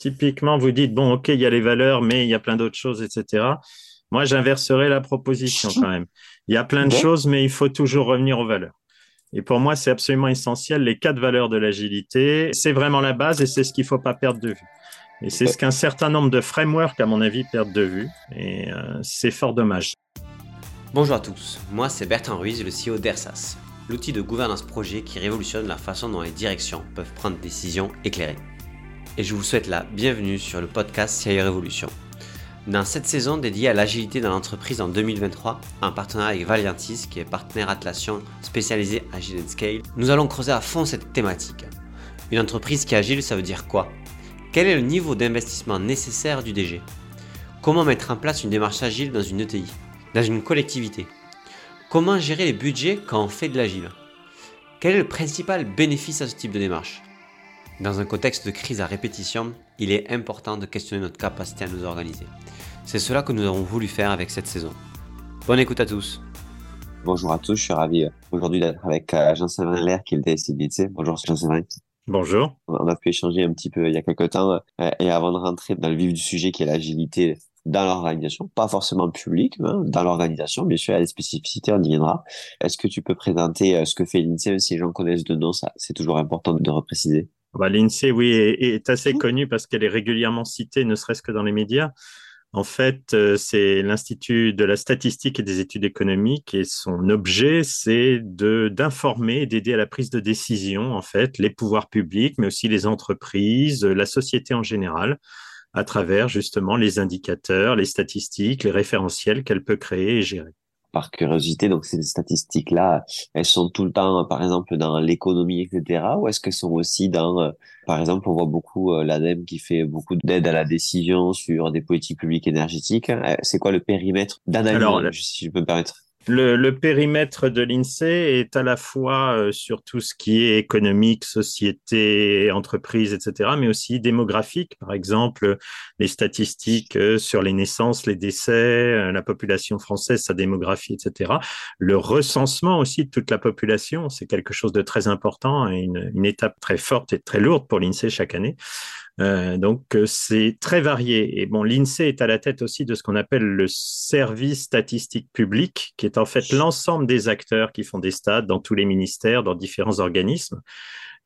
typiquement, vous dites, bon, OK, il y a les valeurs, mais il y a plein d'autres choses, etc. Moi, j'inverserai la proposition quand même. Il y a plein de choses, mais il faut toujours revenir aux valeurs. Et pour moi, c'est absolument essentiel. Les quatre valeurs de l'agilité, c'est vraiment la base et c'est ce qu'il ne faut pas perdre de vue. Et c'est ce qu'un certain nombre de frameworks, à mon avis, perdent de vue. Et euh, c'est fort dommage. Bonjour à tous, moi c'est Bertrand Ruiz, le CEO d'ERSAS, l'outil de gouvernance projet qui révolutionne la façon dont les directions peuvent prendre des décisions éclairées. Et je vous souhaite la bienvenue sur le podcast CIO Révolution. Dans cette saison dédiée à l'agilité dans l'entreprise en 2023, en partenariat avec Valiantis, qui est partenaire Atlassian spécialisé Agile Scale, nous allons creuser à fond cette thématique. Une entreprise qui est agile, ça veut dire quoi? Quel est le niveau d'investissement nécessaire du DG Comment mettre en place une démarche agile dans une ETI dans une collectivité? Comment gérer les budgets quand on fait de l'agile? Quel est le principal bénéfice à ce type de démarche? Dans un contexte de crise à répétition, il est important de questionner notre capacité à nous organiser. C'est cela que nous avons voulu faire avec cette saison. Bonne écoute à tous. Bonjour à tous, je suis ravi euh, aujourd'hui d'être avec euh, Jean-Séverin Lair qui est le DSI Bonjour Jean-Séverin. Bonjour. On a pu échanger un petit peu il y a quelques temps euh, et avant de rentrer dans le vif du sujet qui est l'agilité dans l'organisation, pas forcément public, hein, dans l'organisation, bien sûr, il y a des spécificités, on y viendra. Est-ce que tu peux présenter euh, ce que fait l'INSEE, si les gens connaissent de nom, ça, c'est toujours important de repréciser. Bah, L'INSEE, oui, est, assez connue parce qu'elle est régulièrement citée, ne serait-ce que dans les médias. En fait, euh, c'est l'Institut de la statistique et des études économiques et son objet, c'est d'informer et d'aider à la prise de décision, en fait, les pouvoirs publics, mais aussi les entreprises, la société en général, à travers justement les indicateurs, les statistiques, les référentiels qu'elle peut créer et gérer. Par curiosité, donc ces statistiques-là, elles sont tout le temps, par exemple, dans l'économie, etc., ou est-ce qu'elles sont aussi dans, euh, par exemple, on voit beaucoup euh, l'ADEME qui fait beaucoup d'aide à la décision sur des politiques publiques énergétiques. Euh, c'est quoi le périmètre d'analyse, si je peux me permettre? Le, périmètre de l'INSEE est à la fois euh, sur tout ce qui est économique, société, entreprise, etc., mais aussi démographique. Par exemple, les statistiques euh, sur les naissances, les décès, euh, la population française, sa démographie, etc. Le recensement aussi de toute la population, c'est quelque chose de très important une, une étape très forte et très lourde pour l'INSEE chaque année. Euh, donc, euh, c'est très varié. Et bon, l'INSEE est à la tête aussi de ce qu'on appelle le service statistique public, qui est en fait l'ensemble des acteurs qui font des stades dans tous les ministères, dans différents organismes.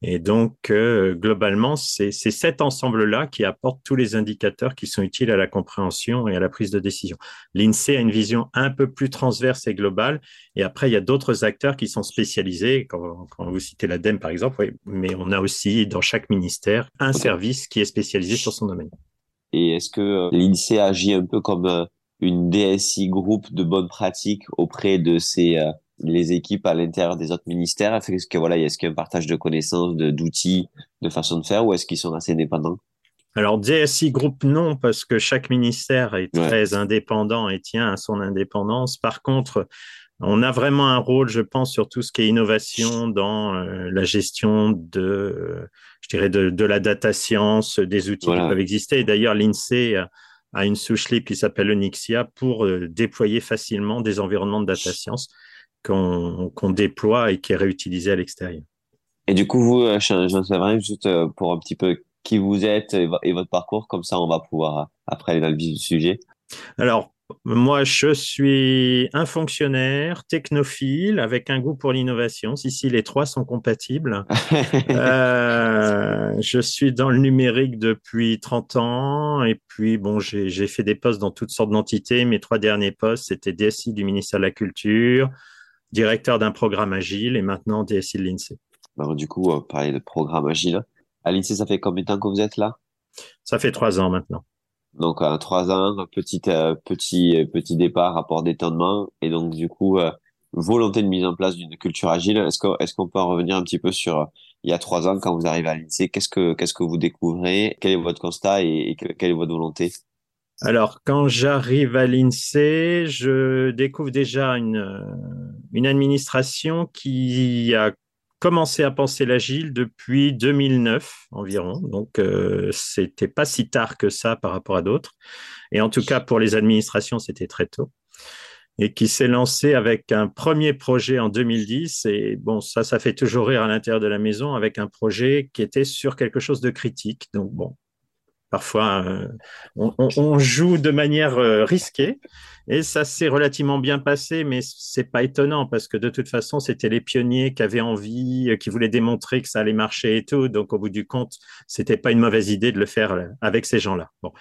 Et donc, euh, globalement, c'est cet ensemble-là qui apporte tous les indicateurs qui sont utiles à la compréhension et à la prise de décision. L'INSEE a une vision un peu plus transverse et globale. Et après, il y a d'autres acteurs qui sont spécialisés. Quand, vous citez l'ADEME, par exemple, mais on a aussi dans chaque ministère un service qui est spécialisé sur son domaine. Et est-ce que euh, l'INSEE agit un peu comme euh, une DSI groupe de bonnes pratiques auprès de ces les équipes à l'intérieur des autres ministères? Est-ce que voilà, est-ce qu'il y a un partage de connaissances, d'outils, de, façon de faire, ou est-ce qu'ils sont assez indépendants? Alors, DSI Group, non, parce que chaque ministère est très indépendant et tient à son indépendance. Par contre, on a vraiment un rôle, je pense, sur tout ce qui est innovation dans euh, la gestion de, je dirais, de, la data science, des outils qui peuvent exister. D'ailleurs, l'INSEE a, une souche libre qui s'appelle Onyxia pour euh, déployer facilement des environnements de data science qu'on déploie et qui est réutilisé à l'extérieur. Et du coup, vous, euh, Jean-Séverin, juste euh, pour un petit peu qui vous êtes et votre parcours, comme ça on va pouvoir euh, après aller dans le vif du sujet. Alors, moi, je suis un fonctionnaire technophile avec un goût pour l'innovation. Ici, les trois sont compatibles. je suis dans le numérique depuis 30 ans et puis, bon, j'ai fait des postes dans toutes sortes d'entités. Mes trois derniers postes, c'était DSI du ministère de la Culture, directeur d'un programme agile et maintenant DSI de l'INSEE. du coup, euh, parler de programme agile. À l'INSEE, ça fait combien de temps que vous êtes là? Ça fait trois ans maintenant. Donc, euh, trois ans, petit, euh, petit, petit départ, rapport d'étonnement. Et donc, du coup, volonté de mise en place d'une culture agile. Est-ce qu'on est qu'on peut en revenir un petit peu sur il y a trois ans, quand vous arrivez à l'INSEE, qu'est-ce que, qu'est-ce que vous découvrez? Quel est votre constat et quelle est votre volonté? Alors, quand j'arrive à l'INSEE, je découvre déjà une, une administration qui a commencé à penser l'agile depuis 2009 environ. Donc, euh, c'était pas si tard que ça par rapport à d'autres. Et en tout cas, pour les administrations, c'était très tôt. Et qui s'est lancé avec un premier projet en 2010. Et bon, ça, ça fait toujours rire à l'intérieur de la maison avec un projet qui était sur quelque chose de critique. Donc, bon, parfois, on, joue de manière risquée. Et ça s'est relativement bien passé, mais c'est pas étonnant parce que de toute façon, c'était les pionniers qui avaient envie, euh, qui voulaient démontrer que ça allait marcher et tout. Donc, au bout du compte, c'était pas une mauvaise idée de le faire euh, avec ces gens-là. Bon.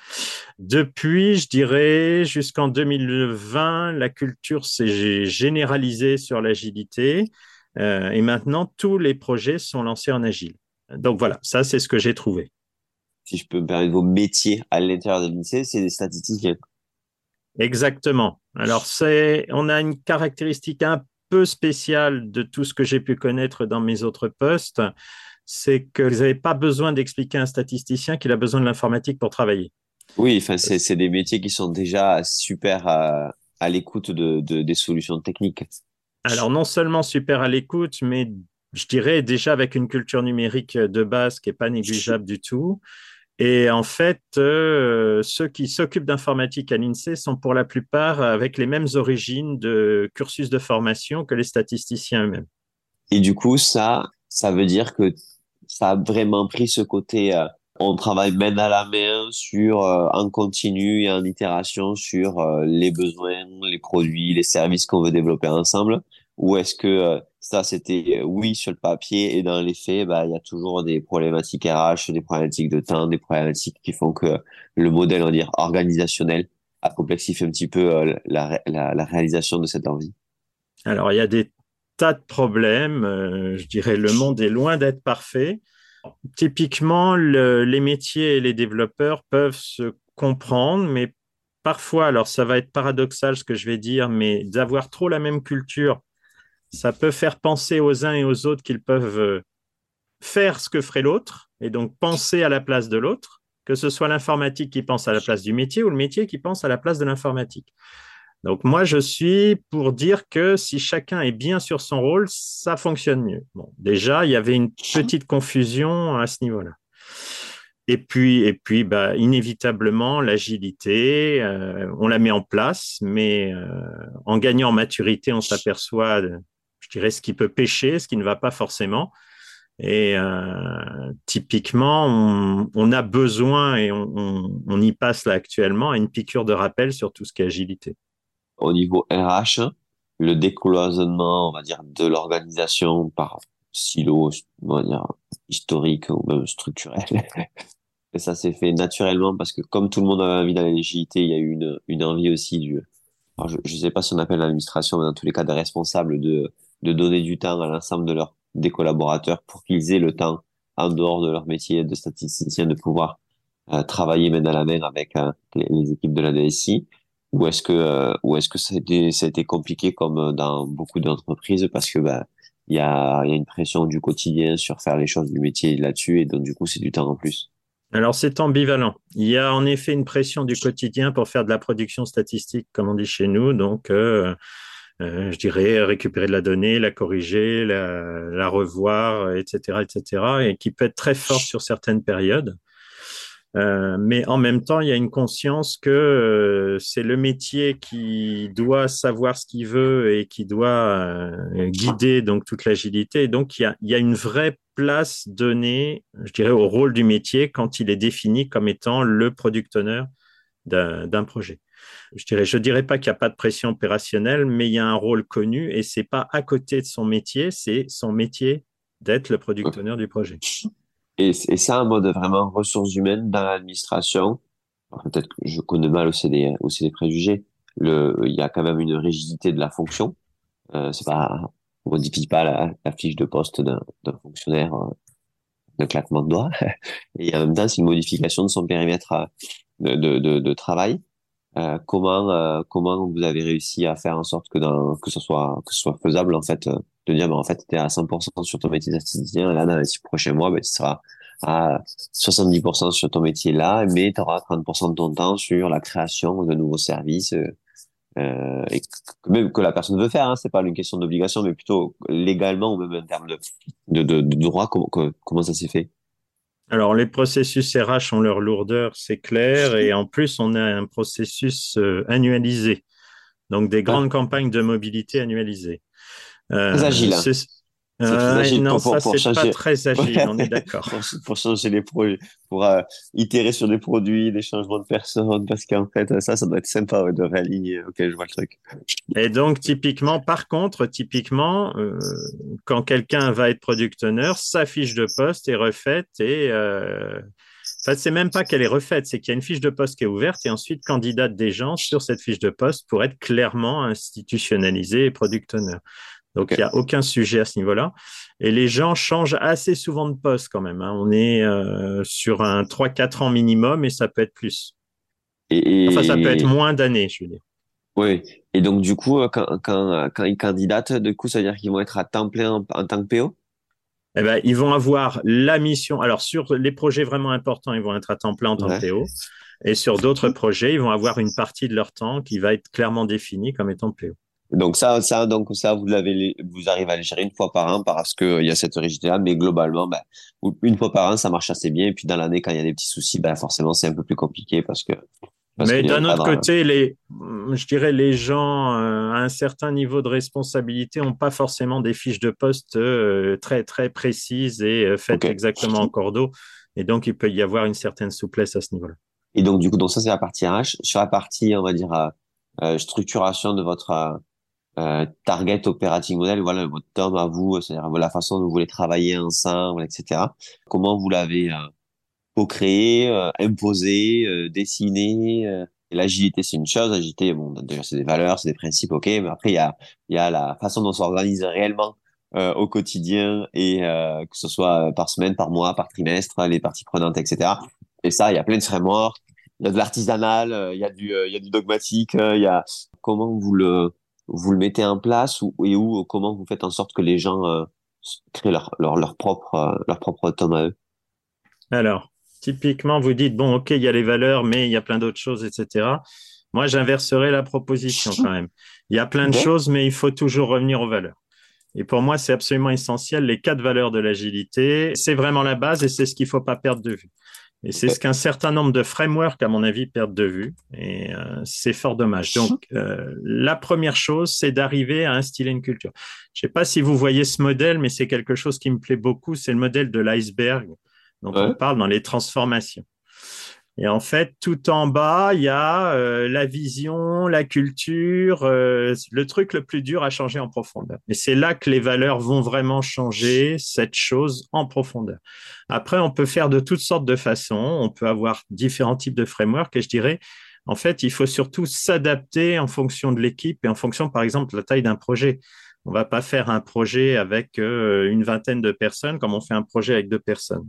Depuis, je dirais, jusqu'en 2020, la culture s'est généralisée sur l'agilité. Euh, et maintenant, tous les projets sont lancés en agile. Donc voilà, ça, c'est ce que j'ai trouvé. Si je peux me permettre, vos métiers à l'intérieur de l'INSEE, c'est des statisticiens. Exactement. Alors, c'est, on a une caractéristique un peu spéciale de tout ce que j'ai pu connaître dans mes autres postes, c'est que vous n'avez pas besoin d'expliquer à un statisticien qu'il a besoin de l'informatique pour travailler. Oui, enfin, c'est, c'est des métiers qui sont déjà super à, à l'écoute de, de, des solutions techniques. Alors, non seulement super à l'écoute, mais je dirais déjà avec une culture numérique de base qui n'est pas négligeable du tout. Et en fait, euh, ceux qui s'occupent d'informatique à l'INSEE sont pour la plupart avec les mêmes origines de cursus de formation que les statisticiens eux-mêmes. Et du coup, ça, ça veut dire que ça a vraiment pris ce côté, euh, on travaille main à la main sur, euh, en continu et en itération sur les besoins, les produits, les services qu'on veut développer ensemble. Ou est-ce que ça, c'était euh, oui sur le papier et dans les faits, bah, il y a toujours des problématiques RH, des problématiques de temps, des problématiques qui font que le modèle, on va dire, organisationnel a complexifié un petit peu euh, la, la, réalisation de cette envie. Alors, il y a des tas de problèmes. Euh, je dirais le monde est loin d'être parfait. Typiquement, le, les métiers et les développeurs peuvent se comprendre, mais parfois, alors ça va être paradoxal ce que je vais dire, mais d'avoir trop la même culture ça peut faire penser aux uns et aux autres qu'ils peuvent euh, faire ce que ferait l'autre et donc penser à la place de l'autre, que ce soit l'informatique qui pense à la place du métier ou le métier qui pense à la place de l'informatique. Donc moi, je suis pour dire que si chacun est bien sur son rôle, ça fonctionne mieux. Bon, déjà, il y avait une petite confusion à ce niveau-là. Et puis, et puis bah, inévitablement, l'agilité, euh, on la met en place, mais euh, en gagnant en maturité, on s'aperçoit dirais, ce qui peut pêcher, ce qui ne va pas forcément. Et euh, typiquement, on, a besoin, et on, y passe là actuellement, à une piqûre de rappel sur tout ce qui est agilité. Au niveau RH, le décloisonnement, on va dire, de l'organisation par silo, on va dire, historique ou même structurel. et ça s'est fait naturellement parce que comme tout le monde avait envie d'aller l'agilité, il y a eu une, une envie aussi du, je ne sais pas si on appelle l'administration, mais dans tous les cas des responsables de de donner du temps à l'ensemble de leurs des collaborateurs pour qu'ils aient le temps en dehors de leur métier de statisticien de pouvoir euh, travailler main à la main avec euh, les, équipes de la DSI ou est-ce que euh, ou est-ce que ça a, été, compliqué comme dans beaucoup d'entreprises parce que bah il y a, y a une pression du quotidien sur faire les choses du métier là-dessus et donc du coup c'est du temps en plus? Alors c'est ambivalent. Il y a en effet une pression du quotidien pour faire de la production statistique comme on dit chez nous donc euh, je dirais, récupérer de la donnée, la corriger, la, revoir, etc., etc., et qui peut être très forte sur certaines périodes. Euh, mais en même temps, il y a une conscience que euh, c'est le métier qui doit savoir ce qu'il veut et qui doit guider donc toute l'agilité. Donc, il y, a, il y a une vraie place donnée, je dirais, au rôle du métier quand il est défini comme étant le product owner d'un projet je dirais, je dirais pas qu'il n'y a pas de pression opérationnelle, mais il y a un rôle connu et c'est pas à côté de son métier, c'est son métier d'être le product owner du projet. Et, et ça, en mode vraiment ressources humaines dans l'administration, peut-être que je connais mal aussi des, aussi des préjugés, le, il y a quand même une rigidité de la fonction. Euh, c'est pas, on modifie pas la, fiche de poste d'un fonctionnaire euh, d'un claquement de doigts. Et en même temps, c'est une modification de son périmètre euh, de, de, de, de travail. Euh, comment euh, comment vous avez réussi à faire en sorte que dans, que ce soit que ce soit faisable en fait euh, de dire ben en fait tu es à 100% sur ton métier d'assistant là dans les six prochains mois ben, tu seras à 70% sur ton métier là mais tu auras 30% de ton temps sur la création de nouveaux services euh, et que même que la personne veut faire hein, c'est pas une question d'obligation mais plutôt légalement ou même en termes de de, de, de droit comment comment ça s'est fait? Alors, les processus RH ont leur lourdeur, c'est clair, et en plus, on a un processus euh, annualisé, donc des grandes campagnes de mobilité annualisées. Euh, agile. Euh, non, ça, c'est pas très agile, on est d'accord. pour, changer les projets, pour euh, itérer sur des produits, des changements de personnes, parce qu'en fait, ça, ça doit être sympa de réaligner. Ok, je vois le truc. Et donc, typiquement, par contre, typiquement, euh, quand quelqu'un va être product owner, sa fiche de poste est refaite et. Euh, fait, c'est même pas qu'elle est refaite, c'est qu'il y a une fiche de poste qui est ouverte et ensuite candidate des gens sur cette fiche de poste pour être clairement institutionnalisé et product owner. Donc, il n'y a aucun sujet à ce niveau-là. Et les gens changent assez souvent de poste quand même. Hein. On est euh, sur un 3-4 ans minimum et ça peut être plus. Et, Enfin, ça peut être moins d'années, je veux dire. Oui. Et donc, du coup, euh, quand, quand, quand ils candidatent, du coup, ça veut dire qu'ils vont être à temps plein en, en tant que PO eh ben, ils vont avoir la mission. Alors, sur les projets vraiment importants, ils vont être à temps plein en tant que PO. Et sur d'autres projets, ils vont avoir une partie de leur temps qui va être clairement définie comme étant PO. Donc ça, ça, donc ça, vous l'avez, vous arrivez à le gérer une fois par an parce que il y a cette rigidité-là, mais globalement, ben, une fois par an, ça marche assez bien. Et puis dans l'année, quand il y a des petits soucis, ben forcément, c'est un peu plus compliqué parce que. mais d'un autre côté, les, je dirais, les gens euh, à un certain niveau de responsabilité n'ont pas forcément des fiches de poste euh, très très précises et euh, faites exactement en cordeau. Et donc, il peut y avoir une certaine souplesse à ce niveau-là. Et donc, du coup, donc ça, c'est la partie RH. Sur la partie, on va dire, structuration de votre euh, target operating model, voilà votre terme à vous, c'est-à-dire la façon dont vous voulez travailler ensemble, etc. Comment vous l'avez euh, co-créé, euh, imposé, euh, dessiné. L'agilité, c'est une chose. L'agilité, bon, c'est des valeurs, c'est des principes, ok. Mais après, il y a, y a la façon dont on s'organise réellement au quotidien et que ce soit par semaine, par mois, par trimestre, les parties prenantes, etc. Et ça, il y a plein de frameworks. Il y a de l'artisanal, il y a du, il y a du dogmatique. Il y a comment vous le vous le mettez en place ou, et où comment vous faites en sorte que les gens euh, créent leur, leur, leur propre euh, leur propre tome à eux? Alors, typiquement, vous dites bon, ok, il y a les valeurs, mais il y a plein d'autres choses, etc. Moi, j'inverserai la proposition quand même. Il y a plein de choses, mais il faut toujours revenir aux valeurs. Et pour moi, c'est absolument essentiel. Les quatre valeurs de l'agilité, c'est vraiment la base et c'est ce qu'il ne faut pas perdre de vue. Et c'est ce qu'un certain nombre de frameworks, à mon avis, perdent de vue. Et euh, c'est fort dommage. Donc, euh, la première chose, c'est d'arriver à instiller une culture. Je ne sais pas si vous voyez ce modèle, mais c'est quelque chose qui me plaît beaucoup. C'est le modèle de l'iceberg dont on parle dans les transformations. Et en fait, tout en bas, il y a euh, la vision, la culture, euh, le truc le plus dur à changer en profondeur. Et c'est là que les valeurs vont vraiment changer cette chose en profondeur. Après, on peut faire de toutes sortes de façons. On peut avoir différents types de frameworks. Et je dirais, en fait, il faut surtout s'adapter en fonction de l'équipe et en fonction, par exemple, de la taille d'un projet. On va pas faire un projet avec euh, une vingtaine de personnes comme on fait un projet avec deux personnes.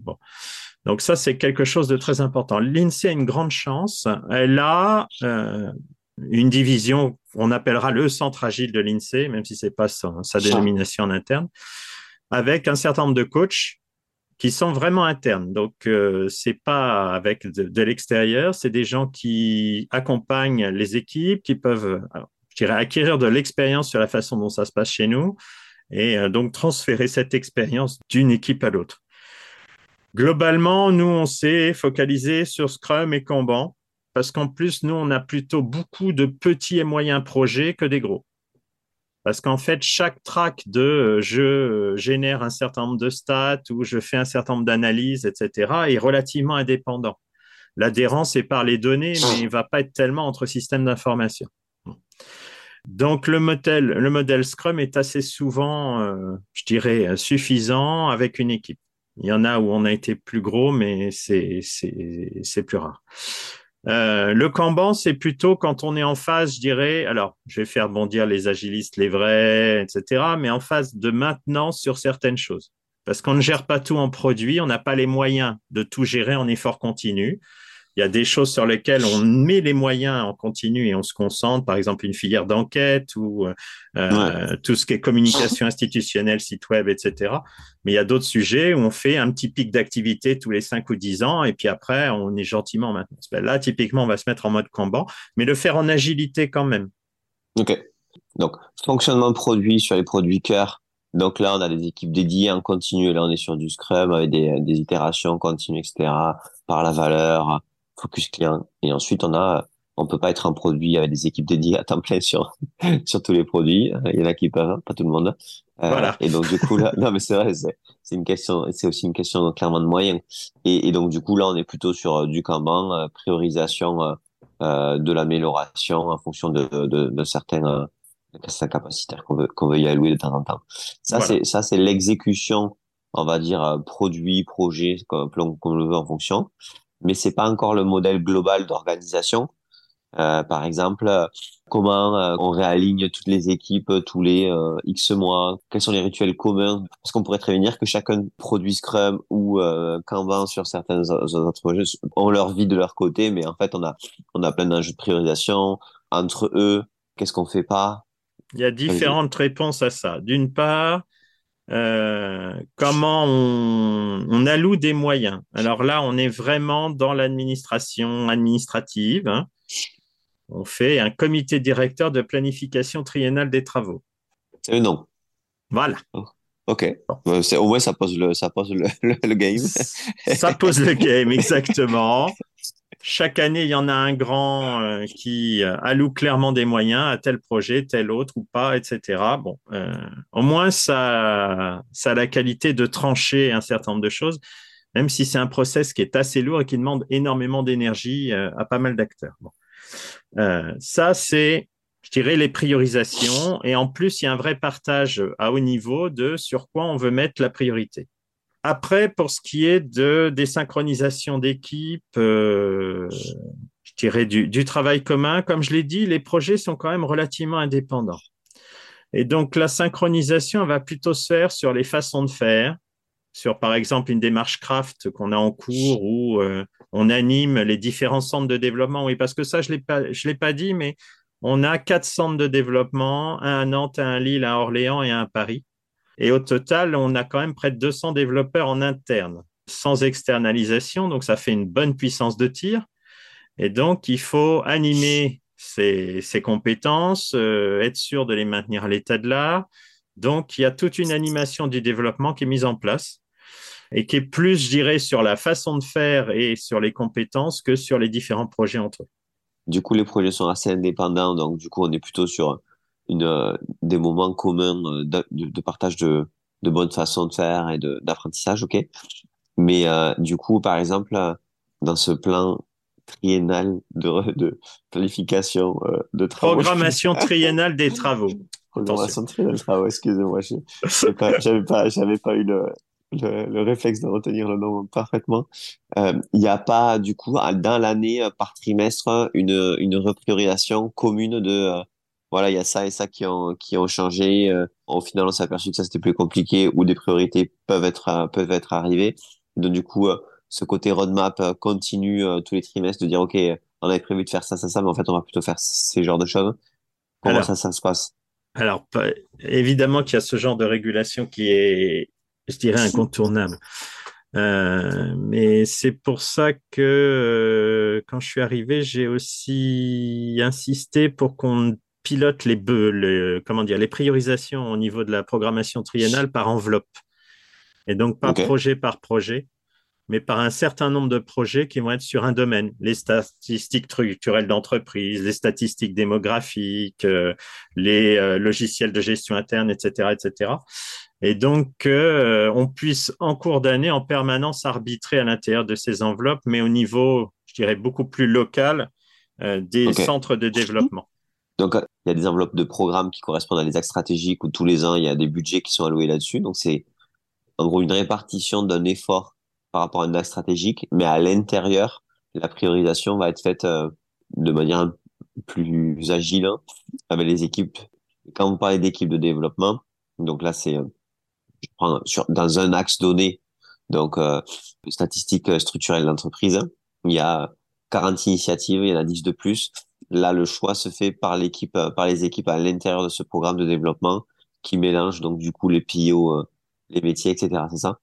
Donc ça, c'est quelque chose de très important. L'INSEE a une grande chance. Elle a euh, une division, on appellera le centre agile de l'INSEE, même si c'est pas sa, dénomination en interne, avec un certain nombre de coachs qui sont vraiment internes. Donc, euh, c'est pas avec de, l'extérieur, c'est des gens qui accompagnent les équipes, qui peuvent, je dirais, acquérir de l'expérience sur la façon dont ça se passe chez nous et euh, donc transférer cette expérience d'une équipe à l'autre. Globalement, nous, on s'est focalisé sur Scrum et Kanban parce qu'en plus, nous, on a plutôt beaucoup de petits et moyens projets que des gros. Parce qu'en fait, chaque track de euh, je euh, génère un certain nombre de stats ou je fais un certain nombre d'analyses, etc., est relativement indépendant. L'adhérence est par les données, mais il ne va pas être tellement entre systèmes d'information. Donc, le modèle, le modèle Scrum est assez souvent, euh, je dirais, suffisant avec une équipe. Il y en a où on a été plus gros, mais c'est plus rare. Euh, le Kanban, c'est plutôt quand on est en phase, je dirais, alors je vais faire bondir les agilistes, les vrais, etc., mais en phase de maintenance sur certaines choses. Parce qu'on ne gère pas tout en produit, on n'a pas les moyens de tout gérer en effort continu il y a des choses sur lesquelles on met les moyens en continu et on se concentre, par exemple une filière d'enquête ou euh, tout ce qui est communication institutionnelle, site web, etc. Mais il y a d'autres sujets où on fait un petit pic d'activité tous les 5 ou 10 ans et puis après, on est gentiment maintenant. Ben là, typiquement, on va se mettre en mode Kanban, mais le faire en agilité quand même. OK. Donc, fonctionnement produit sur les produits cœur. Donc là, on a des équipes dédiées en continu. Là, on est sur du Scrum avec des, des itérations continues, etc. Par la valeur, focus client. Et ensuite, on a on peut pas être un produit avec des équipes dédiées à temps plein sur sur tous les produits. Il y en a qui peuvent, pas tout le monde. Euh, voilà. Et donc du coup là, non mais c'est vrai, c'est c'est une question, c'est aussi une question clairement de moyens. Et, et donc du coup là, on est plutôt sur euh, du Kanban, euh, priorisation euh, de l'amélioration en fonction de de, de certains euh, capacitaires qu'on veut qu'on veut y allouer de temps en temps. Ça c'est ça c'est l'exécution, on va dire produit, projet, comme, comme le veut en fonction. Mais c'est pas encore le modèle global d'organisation. Euh, par exemple, comment euh, on réaligne toutes les équipes tous les euh, X mois, quels sont les rituels communs, parce qu'on pourrait très bien dire que chacun produit Scrum ou Kanban sur certains autres projets, ont leur vie de leur côté, mais en fait, on a, on a plein d'enjeux de priorisation entre eux, qu'est-ce qu'on fait pas? Il y a différentes réponses à ça. D'une part, euh, comment on, on, alloue des moyens. Alors là, on est vraiment dans l'administration administrative. Hein on fait un comité directeur de planification triennale des travaux. C'est non. Voilà. Oh, ok. Au moins, ça pose le, ça pose le, game. ça pose le game, exactement. Chaque année, il y en a un grand euh, qui euh, alloue clairement des moyens à tel projet, tel autre ou pas, etc. Bon, euh, au moins, ça, ça a la qualité de trancher un certain nombre de choses, même si c'est un process qui est assez lourd et qui demande énormément d'énergie à pas mal d'acteurs. Bon. Euh, ça, c'est, je dirais, les priorisations. Et en plus, il y a un vrai partage à haut niveau de sur quoi on veut mettre la priorité. Après, pour ce qui est de des synchronisations d'équipe, euh, je dirais du, travail commun, comme je l'ai dit, les projets sont quand même relativement indépendants. Et donc, la synchronisation va plutôt se faire sur les façons de faire, sur par exemple une démarche craft qu'on a en cours ou euh, on anime les différents centres de développement. Oui, parce que ça, je ne l'ai pas dit, mais on a quatre centres de développement, un à Nantes, un à Lille, un à Orléans et un à Paris. Et au total, on a quand même près de 200 développeurs en interne, sans externalisation. Donc, ça fait une bonne puissance de tir. Et donc, il faut animer ces, compétences, euh, être sûr de les maintenir à l'état de l'art. Donc, il y a toute une animation du développement qui est mise en place et qui est plus, je dirais, sur la façon de faire et sur les compétences que sur les différents projets entre eux. Du coup, les projets sont assez indépendants, donc du coup, on est plutôt sur une, euh, des moments communs euh, de, de, partage de, de bonnes façons de faire et d'apprentissage, ok? Mais euh, du coup, par exemple, dans ce plan triennal de, de planification de travaux. Programmation triennale des travaux. Programmation triennale des travaux, excusez-moi, j'avais pas, pas, j'avais pas eu le, le, réflexe de retenir le nom parfaitement. Euh, il n'y a pas, du coup, dans l'année, euh, par trimestre, une, une repriorisation commune de, euh, voilà, il y a ça et ça qui ont, qui ont changé. au final, on s'est aperçu que ça, c'était plus compliqué ou des priorités peuvent être, peuvent être arrivées. Donc, du coup, ce côté roadmap continue tous les trimestres de dire, OK, on avait prévu de faire ça, ça, ça, mais en fait, on va plutôt faire ces genres de choses. Comment ça, ça se passe? Alors, évidemment qu'il y a ce genre de régulation qui est je dirais incontournable. Euh, mais c'est pour ça que euh, quand je suis arrivé, j'ai aussi insisté pour qu'on pilote les, les, comment dire, les priorisations au niveau de la programmation triennale par enveloppe. Et donc pas projet par projet, mais par un certain nombre de projets qui vont être sur un domaine. Les statistiques structurelles d'entreprise, les statistiques démographiques, euh, les logiciels de gestion interne, etc., etc et donc qu'on on puisse en cours d'année en permanence arbitrer à l'intérieur de ces enveloppes, mais au niveau, je dirais, beaucoup plus local euh, des centres de développement. Donc, il y a des enveloppes de programmes qui correspondent à des axes stratégiques où tous les ans, il y a des budgets qui sont alloués là-dessus. Donc, c'est en gros une répartition d'un effort par rapport à un axe stratégique, mais à l'intérieur, la priorisation va être faite euh, de manière plus agile hein, avec les équipes. Quand vous parlez d'équipes de développement, donc là, c'est euh, sur, dans un axe donné, donc euh, statistiques euh, structurelles d'entreprise, il y a 40 initiatives, il y en a 10 de plus. Là, le choix se fait par l'équipe, euh, par les équipes à l'intérieur de ce programme de développement qui mélange donc du coup les PIO, euh, les métiers, etc. C'est ça?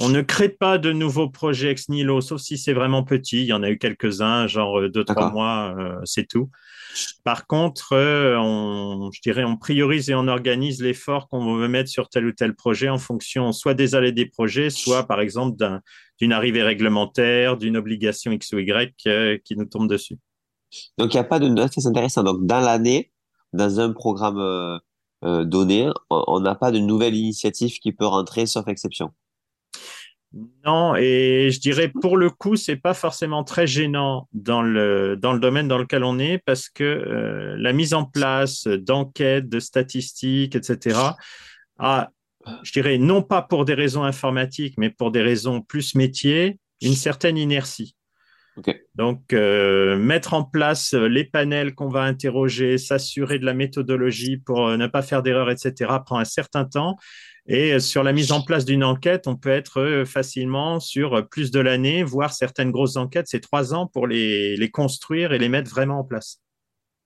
On ne crée pas de nouveaux projets ex nihilo, sauf si c'est vraiment petit. Il y en a eu quelques-uns, genre deux, trois mois, euh, c'est tout. Par contre, euh, on, je dirais, on priorise et on organise l'effort qu'on veut mettre sur tel ou tel projet en fonction soit des allées des projets, soit par exemple d'une arrivée réglementaire, d'une obligation X ou Y euh, qui nous tombe dessus. Donc, il n'y a pas de c'est intéressant. Donc, dans l'année, dans un programme euh, euh, donné, on n'a pas de nouvelle initiative qui peut rentrer, sauf exception. Non, et je dirais pour le coup, c'est pas forcément très gênant dans le, dans le domaine dans lequel on est parce que euh, la mise en place d'enquêtes, de statistiques, etc., a, je dirais, non pas pour des raisons informatiques, mais pour des raisons plus métiers, une certaine inertie. Donc, euh, mettre en place les panels qu'on va interroger, s'assurer de la méthodologie pour ne pas faire d'erreurs, etc., prend un certain temps. Et sur la mise en place d'une enquête, on peut être euh, facilement sur plus de l'année, voire certaines grosses enquêtes, c'est trois ans pour les, les, construire et les mettre vraiment en place.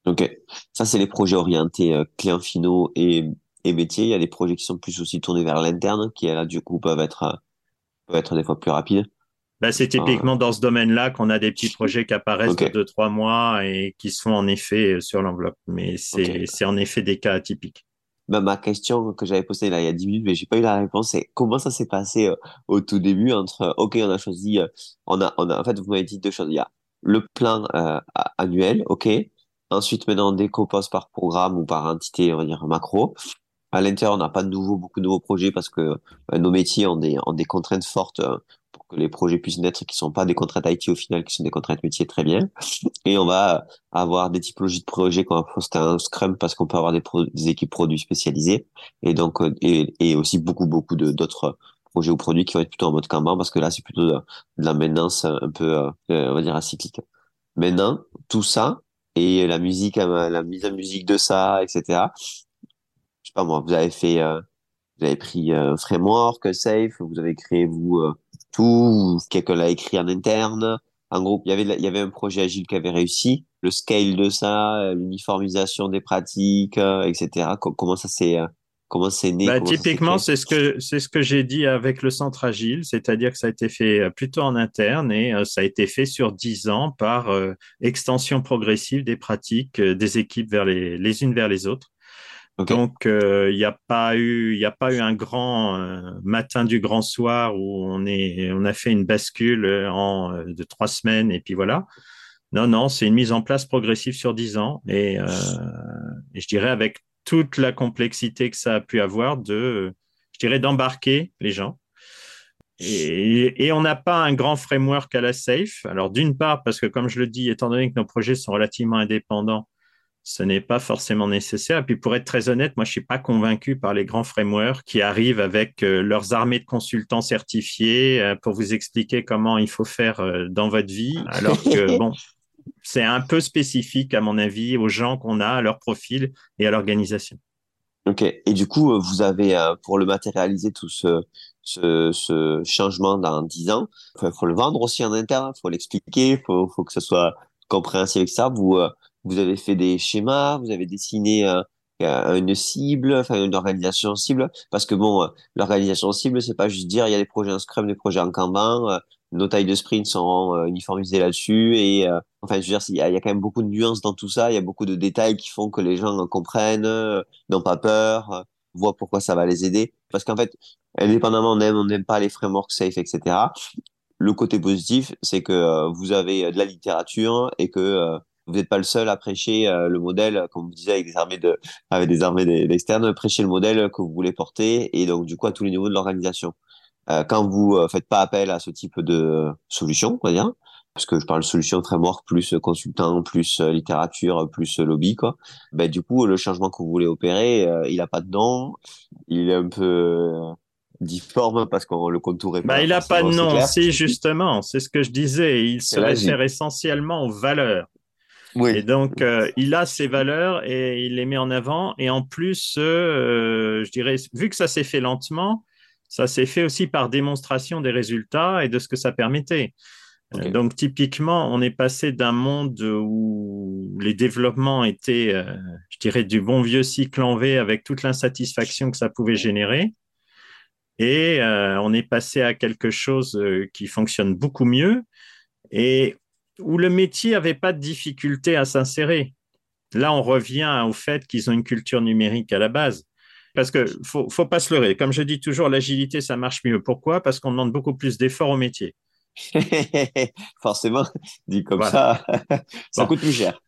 Ok, ça c'est les projets orientés euh, clients finaux et, et métiers. Il y a des projets qui sont plus aussi tournés vers l'interne, qui là du coup peuvent être, euh, peuvent être des fois plus rapides. Ben, c'est typiquement dans ce domaine-là qu'on a des petits projets qui apparaissent de deux, trois mois et qui sont en effet sur l'enveloppe. Mais c'est en effet des cas atypiques bah, ma question que j'avais posée là il y a 10 minutes, mais j'ai pas eu la réponse, c'est comment ça s'est passé euh, au tout début entre, OK, on a choisi, euh, on a, on a, en fait, vous m'avez dit deux choses. Il y a le plan euh, annuel, OK. Ensuite, maintenant, on décompose par programme ou par entité, on va dire macro. À l'intérieur, on n'a pas de nouveaux, beaucoup de nouveaux projets parce que nos métiers ont des, ont des contraintes fortes pour que les projets puissent naître qui sont pas des contraintes IT au final, qui sont des contraintes métiers très bien. Et on va avoir des typologies de projets qu'on va poster un Scrum parce qu'on peut avoir des, équipes produits spécialisées et donc euh, et, et aussi beaucoup beaucoup d'autres projets ou produits qui vont être plutôt en mode Kanban parce que là c'est plutôt de, la maintenance un peu euh, on va dire acyclique. Maintenant tout ça et la musique la mise en musique de ça etc. Je sais pas moi vous avez fait euh, vous avez pris framework safe vous avez créé vous quelqu'un l'a écrit en interne. En gros, il y avait, il y avait un projet agile qui avait réussi. Le scale de ça, l'uniformisation des pratiques, euh, etc. Comment ça s'est, euh, comment c'est né bah, Typiquement, c'est ce que c'est ce que j'ai dit avec le centre agile, c'est-à-dire que ça a été fait euh, plutôt en interne et ça a été fait sur dix ans par extension progressive des pratiques des équipes vers les, les unes vers les autres. Donc, euh, il n'y a pas eu, il a pas eu un grand euh, matin du grand soir où on est, on a fait une bascule euh, en de trois semaines et puis voilà. Non, non, c'est une mise en place progressive sur dix ans et, je dirais avec toute la complexité que ça a pu avoir de, je dirais d'embarquer les gens. Et on n'a pas un grand framework à la safe. Alors d'une part parce que comme je le dis, étant donné que nos projets sont relativement indépendants, ce n'est pas forcément nécessaire. Et puis pour être très honnête, moi je suis pas convaincu par les grands frameworks qui arrivent avec euh, leurs armées de consultants certifiés euh, pour vous expliquer comment il faut faire euh, dans votre vie, alors que bon, c'est un peu spécifique à mon avis aux gens qu'on a, à leur profil et à l'organisation. Ok. Et du coup, vous avez pour le matérialiser tout ce, ce, ce changement dans 10 ans, il faut le vendre aussi en interne, il faut l'expliquer, il faut, faut que ce soit compréhensible avec ça. Vous vous avez fait des schémas, vous avez dessiné euh, une cible, enfin une organisation cible, parce que bon, euh, l'organisation cible, c'est pas juste dire il y a des projets en Scrum, des projets en Kanban, euh, nos tailles de sprint sont uniformisées là-dessus, et enfin je veux dire, il y, a, quand même beaucoup de nuances dans tout ça, il y a beaucoup de détails qui font que les gens comprennent, n'ont pas peur, voient pourquoi ça va les aider, parce qu'en fait, indépendamment on aime, on n'aime pas les frameworks safe, etc. Le côté positif, c'est que vous avez de la littérature et que vous n'êtes pas le seul à prêcher euh, le modèle, comme vous disiez, avec des armées de, avec des armées externes, prêcher le modèle que vous voulez porter et donc du coup à tous les niveaux de l'organisation. Euh, quand vous euh, faites pas appel à ce type de solution, on va dire, parce que je parle solution framework plus consultant, plus littérature, plus lobby, quoi. Ben, du coup, le changement que vous voulez opérer, il a pas de nom, il est un peu difforme parce qu'on le contour est bah, il a pas de nom, si justement, c'est ce que je disais, il se réfère essentiellement aux valeurs. Et donc, euh, il a ses valeurs et il les met en avant. Et en plus, euh, je dirais, vu que ça s'est fait lentement, ça s'est fait aussi par démonstration des résultats et de ce que ça permettait. Euh, donc, typiquement, on est passé d'un monde où les développements étaient, je dirais, du bon vieux cycle en V avec toute l'insatisfaction que ça pouvait générer. Et on est passé à quelque chose qui fonctionne beaucoup mieux. Et où le métier n'avait pas de difficulté à s'insérer. Là, on revient au fait qu'ils ont une culture numérique à la base. Parce que faut, faut pas se leurrer. Comme je dis toujours, l'agilité, ça marche mieux. Pourquoi? Parce qu'on demande beaucoup plus d'efforts au métier. Forcément, dit comme ça, ça coûte plus cher.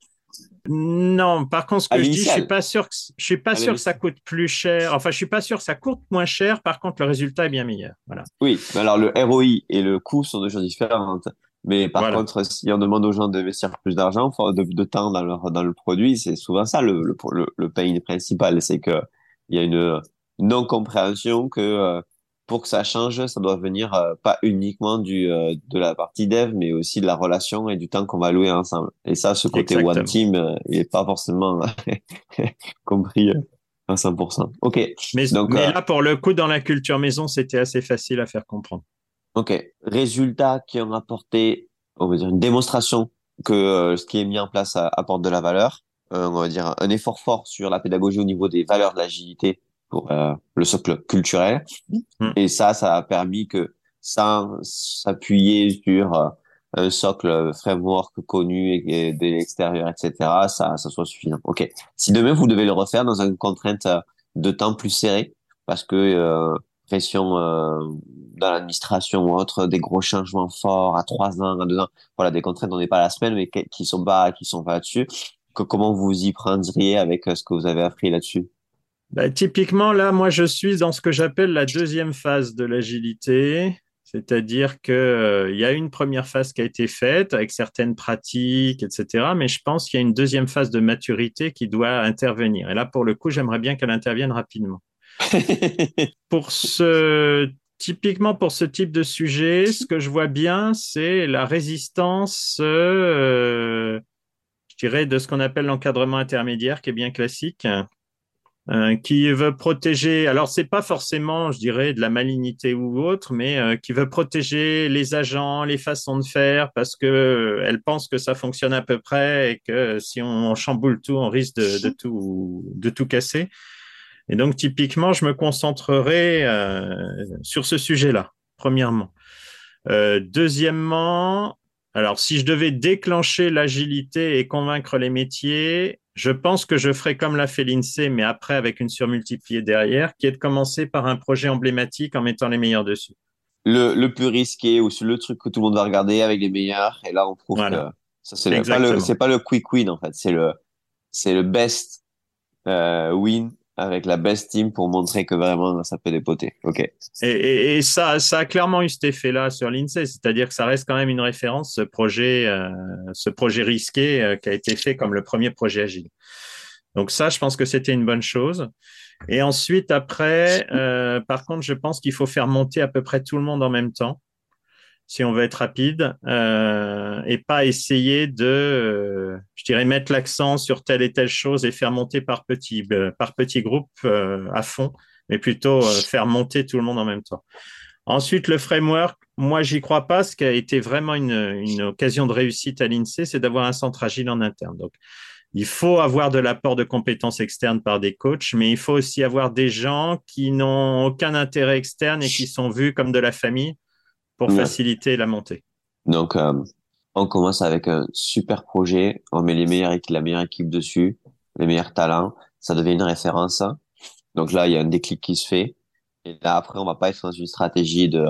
Non, par contre, ce que je dis, je suis pas sûr que je suis pas sûr que ça coûte plus cher. Enfin, je suis pas sûr que ça coûte moins cher. Par contre, le résultat est bien meilleur. Voilà. Oui, alors le ROI et le coût sont deux choses différentes. Mais par contre, si on demande aux gens d'investir plus d'argent, de, de temps dans, leur, dans le produit, c'est souvent ça le, le, le, le pain principal. C'est que il y a une non-compréhension que euh, pour que ça change, ça doit venir euh, pas uniquement du euh, de la partie dev, mais aussi de la relation et du temps qu'on va allouer ensemble. Et ça, ce côté one team, il est pas forcément compris à 100%. Ok. Mais, Donc, mais là, pour le coup, dans la culture maison, c'était assez facile à faire comprendre. Ok. Résultats qui ont apporté, on va dire, une démonstration que ce qui est mis en place apporte de la valeur. on va dire un effort fort sur la pédagogie au niveau des valeurs de l'agilité pour euh, le socle culturel. Mm. Et ça, ça a permis que sans s'appuyer sur euh, un socle framework connu et, de l'extérieur, etc., ça, ça soit suffisant. OK. Si demain, vous devez le refaire dans une contrainte de temps plus serrée, parce que euh, euh, dans l'administration ou autre, des gros changements forts à trois ans, à deux ans, voilà, des contraintes, on n'est pas à la semaine, mais qui sont pas, qui sont pas là-dessus. Comment vous y prendriez avec ce que vous avez appris là-dessus? Bah, typiquement, là, moi, je suis dans ce que j'appelle la deuxième phase de l'agilité. C'est-à-dire qu'il euh, y a une première phase qui a été faite avec certaines pratiques, etc. Mais je pense qu'il y a une deuxième phase de maturité qui doit intervenir. Et là, pour le coup, j'aimerais bien qu'elle intervienne rapidement. pour ce, typiquement pour ce type de sujet, ce que je vois bien, c'est la résistance, euh, je dirais, de ce qu'on appelle l'encadrement intermédiaire, qui est bien classique. Euh, qui veut protéger, alors c'est pas forcément, je dirais, de la malignité ou autre, mais euh, qui veut protéger les agents, les façons de faire, parce que elle pense que ça fonctionne à peu près et que si on chamboule tout, on risque de tout de tout casser. Et donc typiquement, je me concentrerai sur ce sujet-là, premièrement. deuxièmement, alors si je devais déclencher l'agilité et convaincre les métiers, je pense que je ferai comme l'a fait l'INSEE, mais après avec une surmultipliée derrière, qui est de commencer par un projet emblématique en mettant les meilleurs dessus. Le, le plus risqué ou le truc que tout le monde va regarder avec les meilleurs. Et là, on prouve que ça, c'est pas le, pas le quick win, en fait. C'est le, c'est le best euh, win avec la best team pour montrer que vraiment ça peut dépoter. Ok. Et, et, ça, ça a clairement eu cet effet-là sur l'INSEE, c'est-à-dire que ça reste quand même une référence, ce projet, euh, ce projet risqué euh, qui a été fait comme le premier projet agile. Donc ça, je pense que c'était une bonne chose. Et ensuite, après, euh, par contre, je pense qu'il faut faire monter à peu près tout le monde en même temps si on veut être rapide, euh, et pas essayer de, euh, je dirais, mettre l'accent sur telle et telle chose et faire monter par petits, euh, par petits groupes à fond, mais plutôt faire monter tout le monde en même temps. Ensuite, le framework, moi, j'y crois pas. Ce qui a été vraiment une, une occasion de réussite à l'INSEE, c'est d'avoir un centre agile en interne. Donc, il faut avoir de l'apport de compétences externes par des coachs, mais il faut aussi avoir des gens qui n'ont aucun intérêt externe et qui sont vus comme de la famille pour faciliter la montée. Donc, euh, on commence avec un super projet, on met les meilleurs, la meilleure équipe dessus, les meilleurs talents, ça devient une référence. Donc là, il y a un déclic qui se fait. Et là, après, on va pas être dans une stratégie de,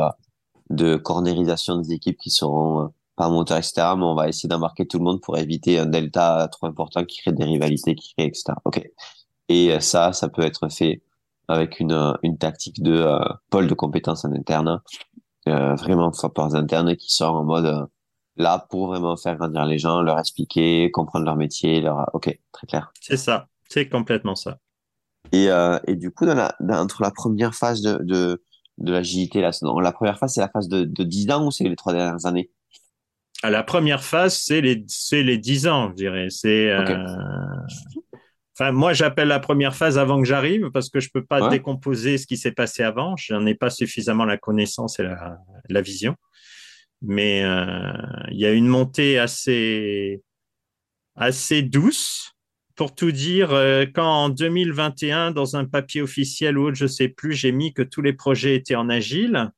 de cornérisation des équipes qui seront euh, pas monteurs, etc. Mais on va essayer d'embarquer tout le monde pour éviter un delta trop important qui crée des rivalités, qui crée, etc. OK. Et euh, ça, ça peut être fait avec une, une tactique de pôle de compétences en interne euh, vraiment forts internes qui sont en mode euh, là pour vraiment faire grandir les gens, leur expliquer, comprendre leur métier, leur ok, très clair. C'est ça, c'est complètement ça. Et, euh, et du coup, dans la, entre la première phase de, de, de l'agilité, là, la première phase, c'est la phase de, de 10 ans ou c'est les trois dernières années? À la première phase, c'est les, c'est les 10 ans, je dirais. C'est, euh, moi, j'appelle la première phase avant que j'arrive parce que je peux pas décomposer ce qui s'est passé avant. Je n'en ai pas suffisamment la connaissance et la, vision. Mais euh, il y a une montée assez, assez douce. Pour tout dire, euh, quand en 2021, dans un papier officiel ou autre, je sais plus, j'ai mis que tous les projets étaient en agile,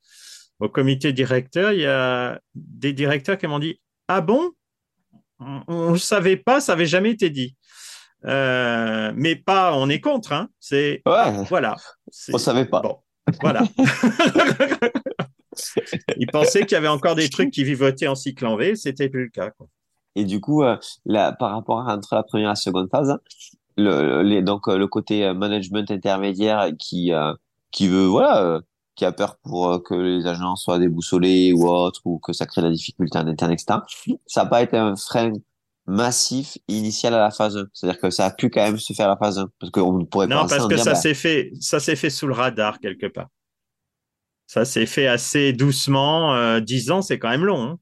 au comité directeur, il y a des directeurs qui m'ont dit Ah bon? On ne savait pas, ça n'avait jamais été dit. Euh, mais pas, on est contre. Hein. C'est ouais. voilà. On savait pas. Bon, voilà. Ils pensaient qu'il y avait encore des trucs qui vivotaient en cycle en V, c'était plus le cas. Quoi. Et du coup, euh, là, par rapport à, entre la première et la seconde phase, le, les, donc euh, le côté management intermédiaire qui qui veut voilà qui a peur pour que les agents soient déboussolés ou autre ou que ça crée de la difficulté en interne etc ça n'a pas été un frein massif initial à la phase 1 c'est-à-dire que ça a pu quand même se faire à la phase 1 parce qu'on pourrait non parce que dire, ça bah, s'est fait ça s'est fait sous le radar quelque part ça s'est fait assez doucement euh, 10 ans c'est quand même long hein.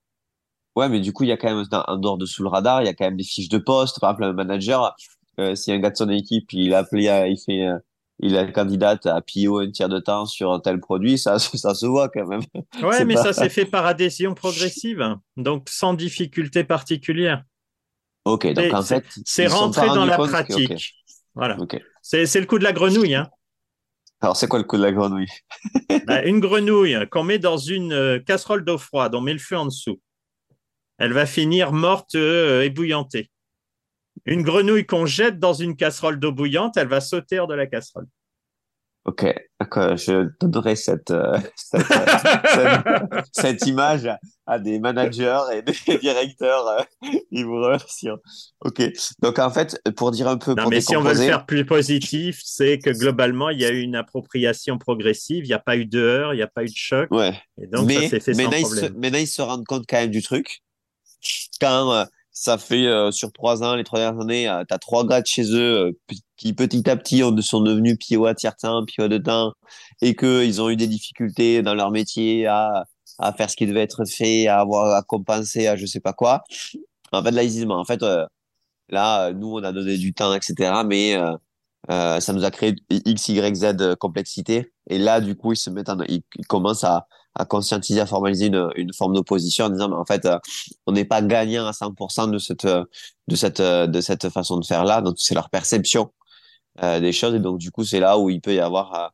ouais mais du coup il y a quand même en dehors de sous le radar il y a quand même des fiches de poste par exemple un manager euh, si un gars de son équipe il a appelé, il fait, euh, il a candidate à PO un tiers de temps sur un tel produit, ça, ça se voit quand même. Ouais, mais pas... ça s'est fait par adhésion progressive, donc sans difficulté particulière. Ok, donc en fait, c'est rentré dans la pratique. Que, okay. Voilà. Okay. C'est le coup de la grenouille. Hein. Alors, c'est quoi le coup de la grenouille? Bah, Une grenouille qu'on met dans une euh, casserole d'eau froide, on met le feu en dessous. Elle va finir morte euh, ébouillantée. Une grenouille qu'on jette dans une casserole d'eau bouillante, elle va sauter hors de la casserole. Ok, d'accord. Je donnerai cette, euh, cette, cette, cette, image à, des managers et des directeurs. Euh, ils vous remercient. Ok. Donc, en fait, pour dire un peu. Non, mais si on veut le faire plus positif, c'est que globalement, il y a eu une appropriation progressive. Il n'y a pas eu de heurts, il n'y a pas eu de choc. Ouais. Et donc, mais, ça s'est fait mais sans problème. Se, mais là, ils se rendent compte quand même du truc. Quand. Ça fait euh, sur trois ans, les trois dernières années, euh, tu as trois grades chez eux euh, qui petit à petit sont devenus PO à tiers temps, PO de temps, et qu'ils ont eu des difficultés dans leur métier à, à faire ce qui devait être fait, à avoir à compenser, à je sais pas quoi. En fait, là, ils disent, en fait, euh, là, nous, on a donné du temps, etc., mais euh, ça nous a créé X, Y, Z complexité. Et là, du coup, ils se mettent en, ils commencent à, à conscientiser, à formaliser une, une forme d'opposition en disant, mais en fait, euh, on n'est pas gagnant à 100% de cette, de cette, de cette façon de faire là. Donc, c'est leur perception euh, des choses. Et donc, du coup, c'est là où il peut y avoir euh,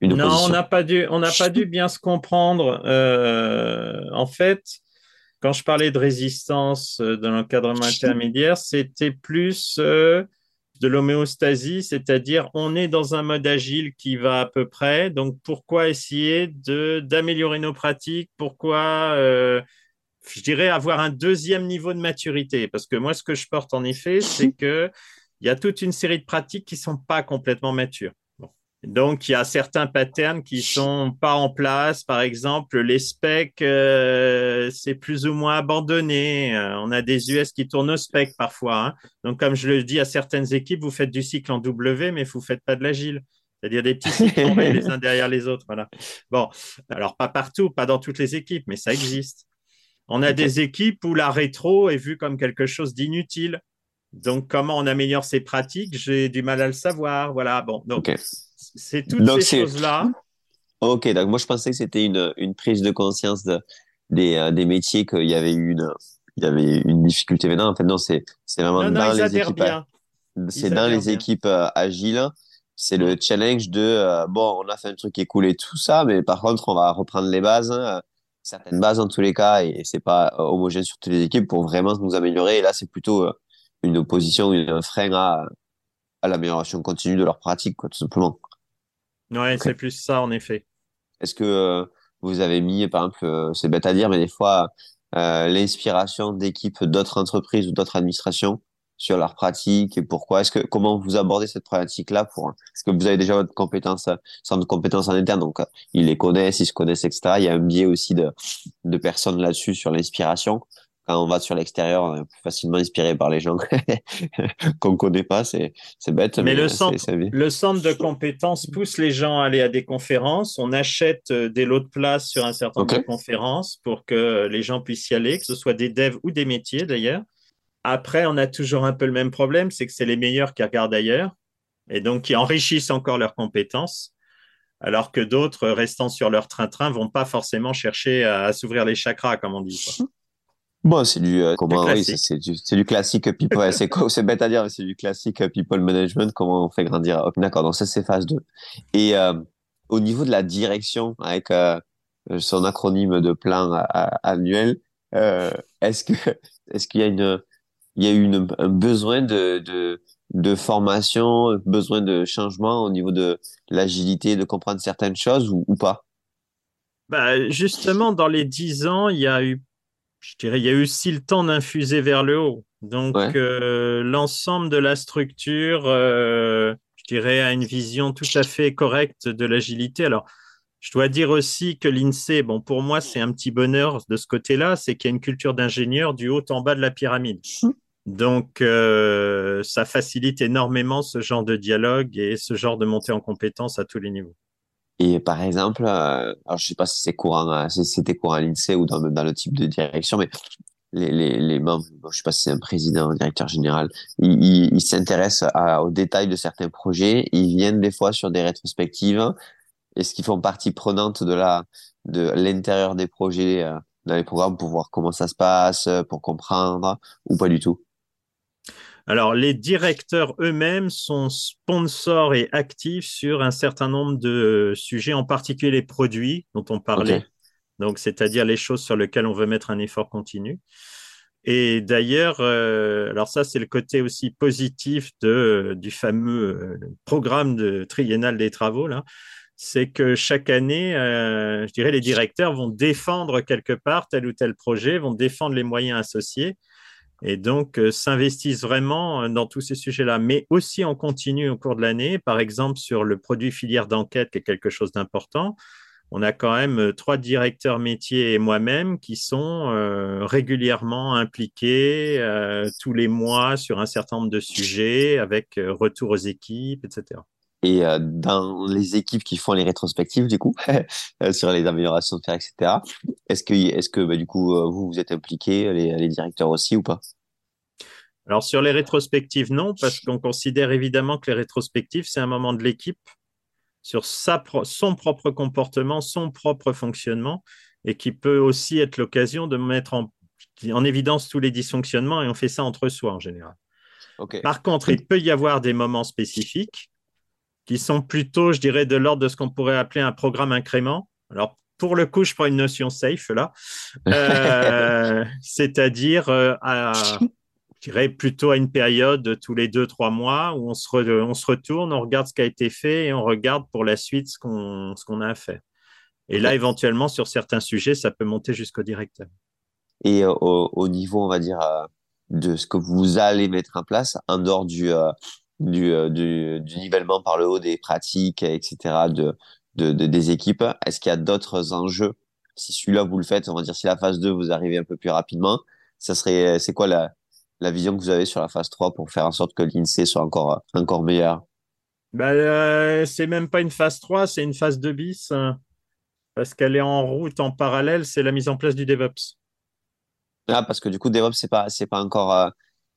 une opposition. Non, on n'a pas dû, on n'a pas dû bien se comprendre. Euh, en fait, quand je parlais de résistance de l'encadrement intermédiaire, c'était plus euh, de l'homéostasie, c'est-à-dire on est dans un mode agile qui va à peu près, donc pourquoi essayer de d'améliorer nos pratiques, pourquoi euh, je dirais avoir un deuxième niveau de maturité, parce que moi ce que je porte en effet, c'est que il y a toute une série de pratiques qui sont pas complètement matures. Donc, il y a certains patterns qui sont pas en place. Par exemple, les specs, euh, c'est plus ou moins abandonné. Euh, on a des US qui tournent au spec parfois. Hein. Donc, comme je le dis à certaines équipes, vous faites du cycle en W, mais vous faites pas de l'agile. C'est-à-dire des petits cycles tombés les uns derrière les autres. Voilà. Bon, alors pas partout, pas dans toutes les équipes, mais ça existe. On a okay. des équipes où la rétro est vue comme quelque chose d'inutile. Donc, comment on améliore ces pratiques? J'ai du mal à le savoir. Voilà. Bon, donc, okay. C'est toutes donc ces choses-là. Ok, donc moi je pensais que c'était une, une prise de conscience de, des, euh, des métiers qu'il y avait une, il y avait une difficulté. Mais non, en fait, non, c'est vraiment non, non, dans, les équipes, c'est dans les équipes euh, agiles. C'est le challenge de euh, bon, on a fait un truc qui est cool et tout ça, mais par contre, on va reprendre les bases, hein, certaines bases en tous les cas, et c'est pas homogène sur toutes les équipes pour vraiment nous améliorer. Et là, c'est plutôt une opposition, un frein à, à l'amélioration continue de leur pratique, quoi, tout simplement. Ouais, okay. c'est plus ça, en effet. Est-ce que euh, vous avez mis, par exemple, euh, c'est bête à dire, mais des fois, euh, l'inspiration d'équipes d'autres entreprises ou d'autres administrations sur leurs pratiques et pourquoi? Est-ce que comment vous abordez cette problématique-là pour Est-ce que vous avez déjà votre compétence, centre de compétences en interne, donc ils les connaissent, ils se connaissent, etc. Il y a un biais aussi de de personnes là-dessus sur l'inspiration quand on va sur l'extérieur, on est plus facilement inspiré par les gens qu'on connaît pas. C'est, c'est bête. Mais, mais le, centre, le de compétences pousse les gens à aller à des conférences. On achète des lots de place sur un certain nombre okay. de conférences pour que les gens puissent y aller, que ce soit des devs ou des métiers d'ailleurs. Après, on a toujours un peu le même problème, c'est que c'est les meilleurs qui regardent ailleurs et donc qui enrichissent encore leurs compétences alors que d'autres, restant sur leur train-train, vont pas forcément chercher à, à s'ouvrir les chakras, comme on dit. Quoi. Bon, c'est du euh, comment oui, c'est du, du classique people. c'est c'est bête à dire, mais c'est du classique people management. Comment on fait grandir okay, D'accord. Donc ça c'est phase 2. Et euh, au niveau de la direction, avec euh, son acronyme de plan à, à, annuel, est-ce que est-ce qu'il y a une il y a eu une, un besoin de, de de formation, besoin de changement au niveau de l'agilité, de comprendre certaines choses ou, ou pas? Bah, Justement, dans les dix ans, il y a eu, je dirais, il y a eu aussi le temps d'infuser vers le haut. Donc, euh, l'ensemble de la structure, euh, je dirais, a une vision tout à fait correcte de l'agilité. Alors, je dois dire aussi que l'INSEE, bon, pour moi, c'est un petit bonheur de ce côté-là, c'est qu'il y a une culture d'ingénieur du haut en bas de la pyramide. Donc, euh, ça facilite énormément ce genre de dialogue et ce genre de montée en compétences à tous les niveaux. Et par exemple, euh, alors je sais pas si c'est courant, euh, si c'était courant à l'INSEE ou dans, le type de direction, mais les, les, les membres, je sais pas si c'est un président, un directeur général, ils, s'intéressent aux détails de certains projets, ils viennent des fois sur des rétrospectives, est-ce qu'ils font partie prenante de la de l'intérieur des projets euh, dans les programmes pour voir comment ça se passe, pour comprendre, ou pas du tout alors, les directeurs eux-mêmes sont sponsors et actifs sur un certain nombre de sujets, en particulier les produits dont on parlait. Donc, c'est-à-dire les choses sur lesquelles on veut mettre un effort continu. Et d'ailleurs, euh, alors ça, c'est le côté aussi positif de, du fameux euh, programme de triennal des travaux, là. C'est que chaque année, euh, je dirais, les directeurs vont défendre quelque part tel ou tel projet, vont défendre les moyens associés et donc euh, s'investissent vraiment euh, dans tous ces sujets-là, mais aussi en continu au cours de l'année, par exemple sur le produit filière d'enquête, qui est quelque chose d'important. On a quand même euh, trois directeurs métiers et moi-même qui sont régulièrement impliqués tous les mois sur un certain nombre de sujets, avec retour aux équipes, etc. Et dans les équipes qui font les rétrospectives, du coup, sur les améliorations de faire, etc., est-ce que, est-ce que bah, du coup, vous, vous êtes impliqués, les, les directeurs aussi ou pas? Alors sur les rétrospectives, non, parce qu'on considère évidemment que les rétrospectives, c'est un moment de l'équipe sur sa, son propre comportement, son propre fonctionnement, et qui peut aussi être l'occasion de mettre en, en, évidence tous les dysfonctionnements, et on fait ça entre soi en général. Par contre, il peut y avoir des moments spécifiques qui sont plutôt, je dirais, de l'ordre de ce qu'on pourrait appeler un programme incrément. Alors, pour le coup, je prends une notion safe là, euh, c'est-à-dire euh, à, je dirais plutôt à une période tous les deux, trois mois où on se, on se retourne, on regarde ce qui a été fait et on regarde pour la suite ce qu'on a à faire. Et là, éventuellement, sur certains sujets, ça peut monter jusqu'au directeur. Et au, niveau, on va dire, euh, de ce que vous allez mettre en place, en dehors du, du, du, du, nivellement par le haut des pratiques, etc., de, de, de des équipes, est-ce qu'il y a d'autres enjeux? Si celui-là, vous le faites, on va dire, si la phase 2, vous arrivez un peu plus rapidement, ça serait, c'est quoi la, la vision que vous avez sur la phase 3 pour faire en sorte que l'INSEE soit encore, encore meilleur? Bah, euh, C'est même pas une phase 3, c'est une phase 2 bis, hein, parce qu'elle est en route en parallèle, c'est la mise en place du DevOps. Ah, parce que du coup, DevOps, c'est pas, c'est pas encore euh,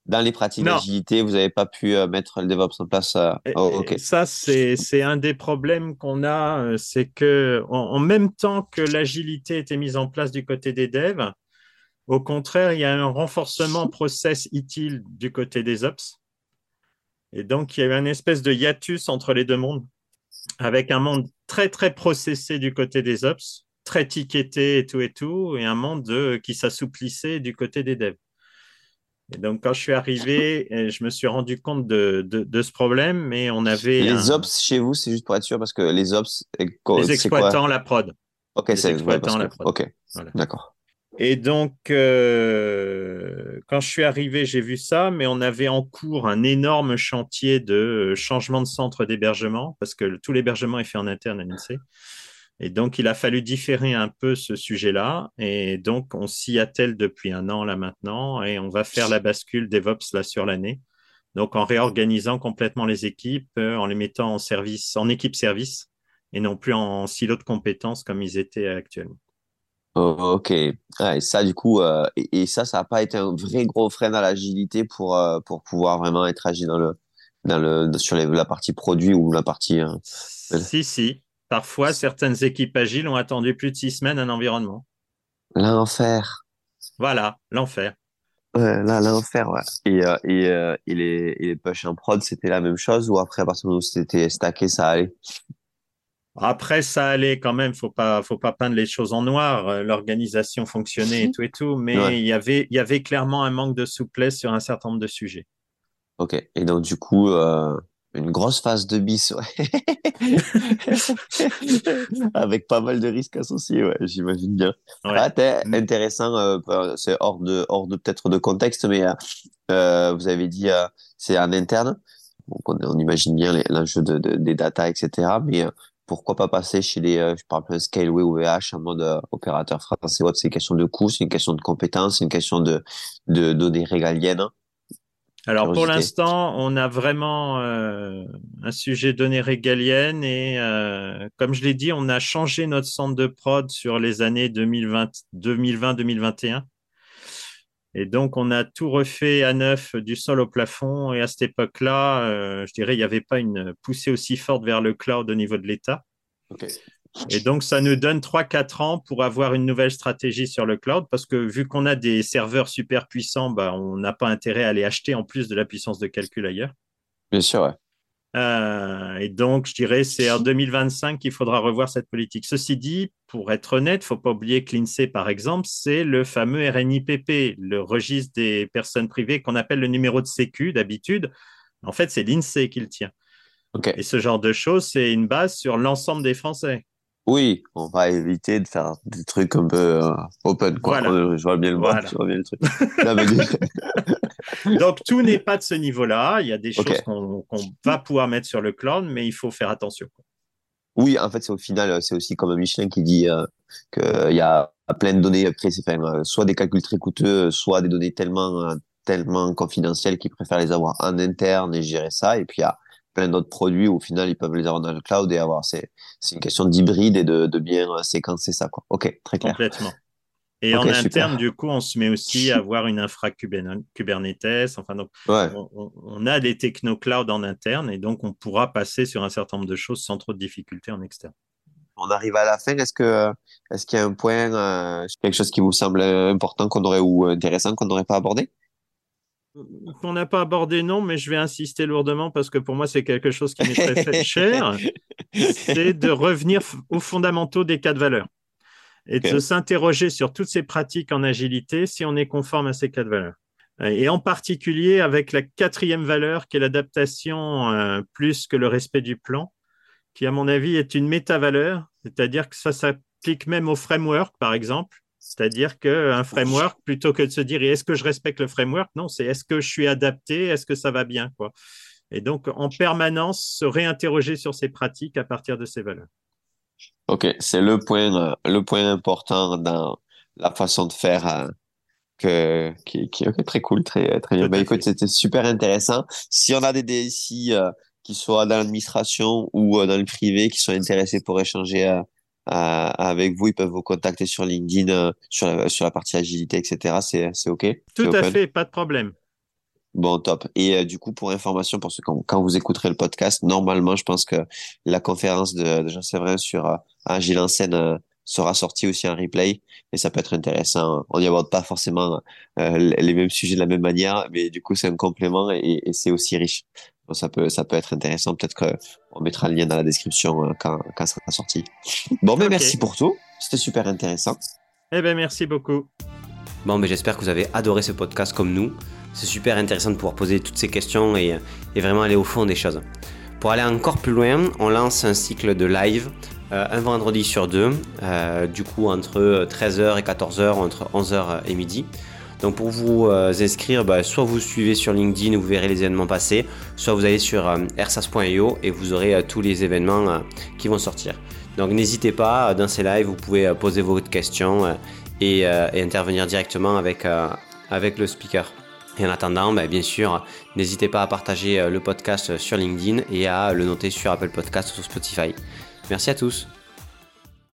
dans les pratiques d'agilité, vous n'avez pas pu euh, mettre le DevOps en place. Euh, oh, ça, c'est, un des problèmes qu'on a, c'est que en, même temps que l'agilité était mise en place du côté des devs, au contraire, il y a un renforcement process utile du côté des ops. Et donc, il y a eu une espèce de hiatus entre les deux mondes, avec un monde très, très processé du côté des ops, très ticketé et tout et tout, et un monde qui s'assouplissait du côté des devs. Et donc, quand je suis arrivé, je me suis rendu compte de, ce problème, mais on avait. Les ops chez vous, c'est juste pour être sûr, parce que les ops. Les exploitants, la prod. Ok, c'est exploitants, la prod. Ok, d'accord. Et donc, euh, quand je suis arrivé, j'ai vu ça, mais on avait en cours un énorme chantier de changement de centre d'hébergement, parce que tout l'hébergement est fait en interne à l'INSEE. Et donc, il a fallu différer un peu ce sujet-là. Et donc, on s'y attelle depuis un an là maintenant, et on va faire la bascule DevOps là sur l'année. Donc, en réorganisant complètement les équipes, euh, en les mettant en service, en équipe service, et non plus en silo de compétences comme ils étaient actuellement. Oh, ok. et ça, du coup, euh, et, ça, ça n'a pas été un vrai gros frein à l'agilité pour, euh, pour pouvoir vraiment être agile dans le, dans le, sur la partie produit ou la partie. Euh, si, si. Parfois, certaines équipes agiles ont attendu plus de six semaines un environnement. L'enfer. Voilà, l'enfer. Ouais, là, l'enfer, ouais. Et, et, et, les, et les push en prod, c'était la même chose ou après, à partir du moment où c'était stacké, ça allait? Après, ça allait quand même. Faut pas, faut pas peindre les choses en noir. Euh, l'organisation fonctionnait et tout et tout, mais il y avait, il y avait clairement un manque de souplesse sur un certain nombre de sujets. Ok. Et donc du coup, euh, Une grosse phase de bis, ouais. Avec pas mal de risques associés, ouais, j'imagine bien. Ouais. Ah, Mm. intéressant, euh, bah, c'est hors de, hors de peut-être de contexte, mais euh, euh, vous avez dit euh, c'est en interne. Donc on, on imagine bien l'enjeu de, de- des data, etc. Mais euh, pourquoi pas passer chez les, euh, je parle plein Scaleway ou VH en mode euh, opérateur français c'est une question de coût, c'est une question de compétence, c'est une question de, de données régaliennes. Alors pour l'instant, on a vraiment euh, un sujet données régaliennes et euh, comme je l'ai dit, on a changé notre centre de prod sur les années 2020, 2020-2021. Et donc, on a tout refait à neuf du sol au plafond. Et à cette époque-là, euh, je dirais, il n'y avait pas une poussée aussi forte vers le cloud au niveau de l'État. Et donc, ça nous donne 3-4 ans pour avoir une nouvelle stratégie sur le cloud, parce que vu qu'on a des serveurs super puissants, bah, on n'a pas intérêt à les acheter en plus de la puissance de calcul ailleurs. Bien sûr, ouais. Euh, et donc, je dirais, c'est en 2025 qu'il faudra revoir cette politique. Ceci dit, pour être honnête, il ne faut pas oublier que l'INSEE, par exemple, c'est le fameux RNIPP, le registre des personnes privées qu'on appelle le numéro de sécu d'habitude. En fait, c'est l'INSEE qui le tient. Et ce genre de choses, c'est une base sur l'ensemble des Français. Oui, on va éviter de faire des trucs un peu euh, open, quoi. Voilà. Euh, Je vois bien le Voilà. je vois bien le truc. Non, mais du- Donc, tout n'est pas de ce niveau-là. Il y a des choses qu'on va pouvoir mettre sur le cloud, mais il faut faire attention. Oui, en fait, c'est au final, euh, c'est aussi comme Michelin qui dit euh, qu'il y a plein de données enfin, euh, soit des calculs très coûteux, soit des données tellement, tellement confidentielles qu'ils préfèrent les avoir en interne et gérer ça. Et puis, il y a plein d'autres produits où au final, ils peuvent les avoir dans le cloud et avoir. C'est, c'est une question d'hybride et de, de bien euh, séquencer ça, quoi. Ok, très clair. Complètement. Et en super. interne, du coup, on se met aussi à avoir une infra Kubernetes. Enfin, donc, Ouais. on, a des techno-cloud en interne et donc on pourra passer sur un certain nombre de choses sans trop de difficultés en externe. On arrive à la fin. Est-ce que, est-ce qu'il y a un point, euh, quelque chose qui vous semble important qu'on aurait ou intéressant qu'on n'aurait pas abordé? Qu'on n'a pas abordé, non, mais je vais insister lourdement parce que pour moi, c'est quelque chose qui m'est très fait cher. C'est de revenir aux fondamentaux des cas de valeur et de s'interroger sur toutes ces pratiques en agilité si on est conforme à ces cas de valeur. Et en particulier avec la quatrième valeur qui est l'adaptation euh, plus que le respect du plan, qui à mon avis est une méta-valeur, c'est-à-dire que ça s'applique même au framework, par exemple. C'est-à-dire qu'un framework, plutôt que de se dire est-ce que je respecte le framework, non, c'est est-ce que je suis adapté, est-ce que ça va bien, quoi? Et donc, en permanence, se réinterroger sur ces pratiques à partir de ces valeurs. Ok, c'est le point, le point important dans la façon de faire euh, que, qui, qui ok, très cool, très, très bien. Bah, écoute, c'était super intéressant. Si on a des DSI euh, qui soient dans l'administration ou euh, dans le privé, qui sont intéressés pour échanger avec vous, ils peuvent vous contacter sur LinkedIn, euh, sur la, sur la partie agilité, etc. C'est, c'est ok? Tout à open? fait, pas de problème. Bon, top. Et euh, du coup, pour information, pour ceux quand, quand vous écouterez le podcast, normalement, je pense que la conférence de, de Jean Séverin sur euh, Agile en scène euh, sera sortie aussi en replay et ça peut être intéressant. On n'y aborde pas forcément euh, les mêmes sujets de la même manière, mais du coup, c'est un complément et, et c'est aussi riche. Donc, ça peut, ça peut être intéressant. Peut-être que on mettra le lien dans la description euh, quand, quand ça sera sorti. Bon, mais Ok. merci pour tout. C'était super intéressant. Eh bien, merci beaucoup. Bon, mais j'espère que vous avez adoré ce podcast comme nous. C'est super intéressant de pouvoir poser toutes ces questions et, et vraiment aller au fond des choses. Pour aller encore plus loin, on lance un cycle de live euh, un vendredi sur deux, euh, du coup entre 13h et 14h, entre 11h et midi. Donc pour vous euh, inscrire, bah, soit vous suivez sur LinkedIn où vous verrez les événements passés, soit vous allez sur ersas.io et vous aurez tous les événements qui vont sortir. Donc n'hésitez pas, dans ces lives, vous pouvez poser vos questions et, intervenir directement avec, avec le speaker. Et en attendant, bah, bien sûr, n'hésitez pas à partager le podcast sur LinkedIn et à le noter sur Apple Podcast ou sur Spotify. Merci à tous.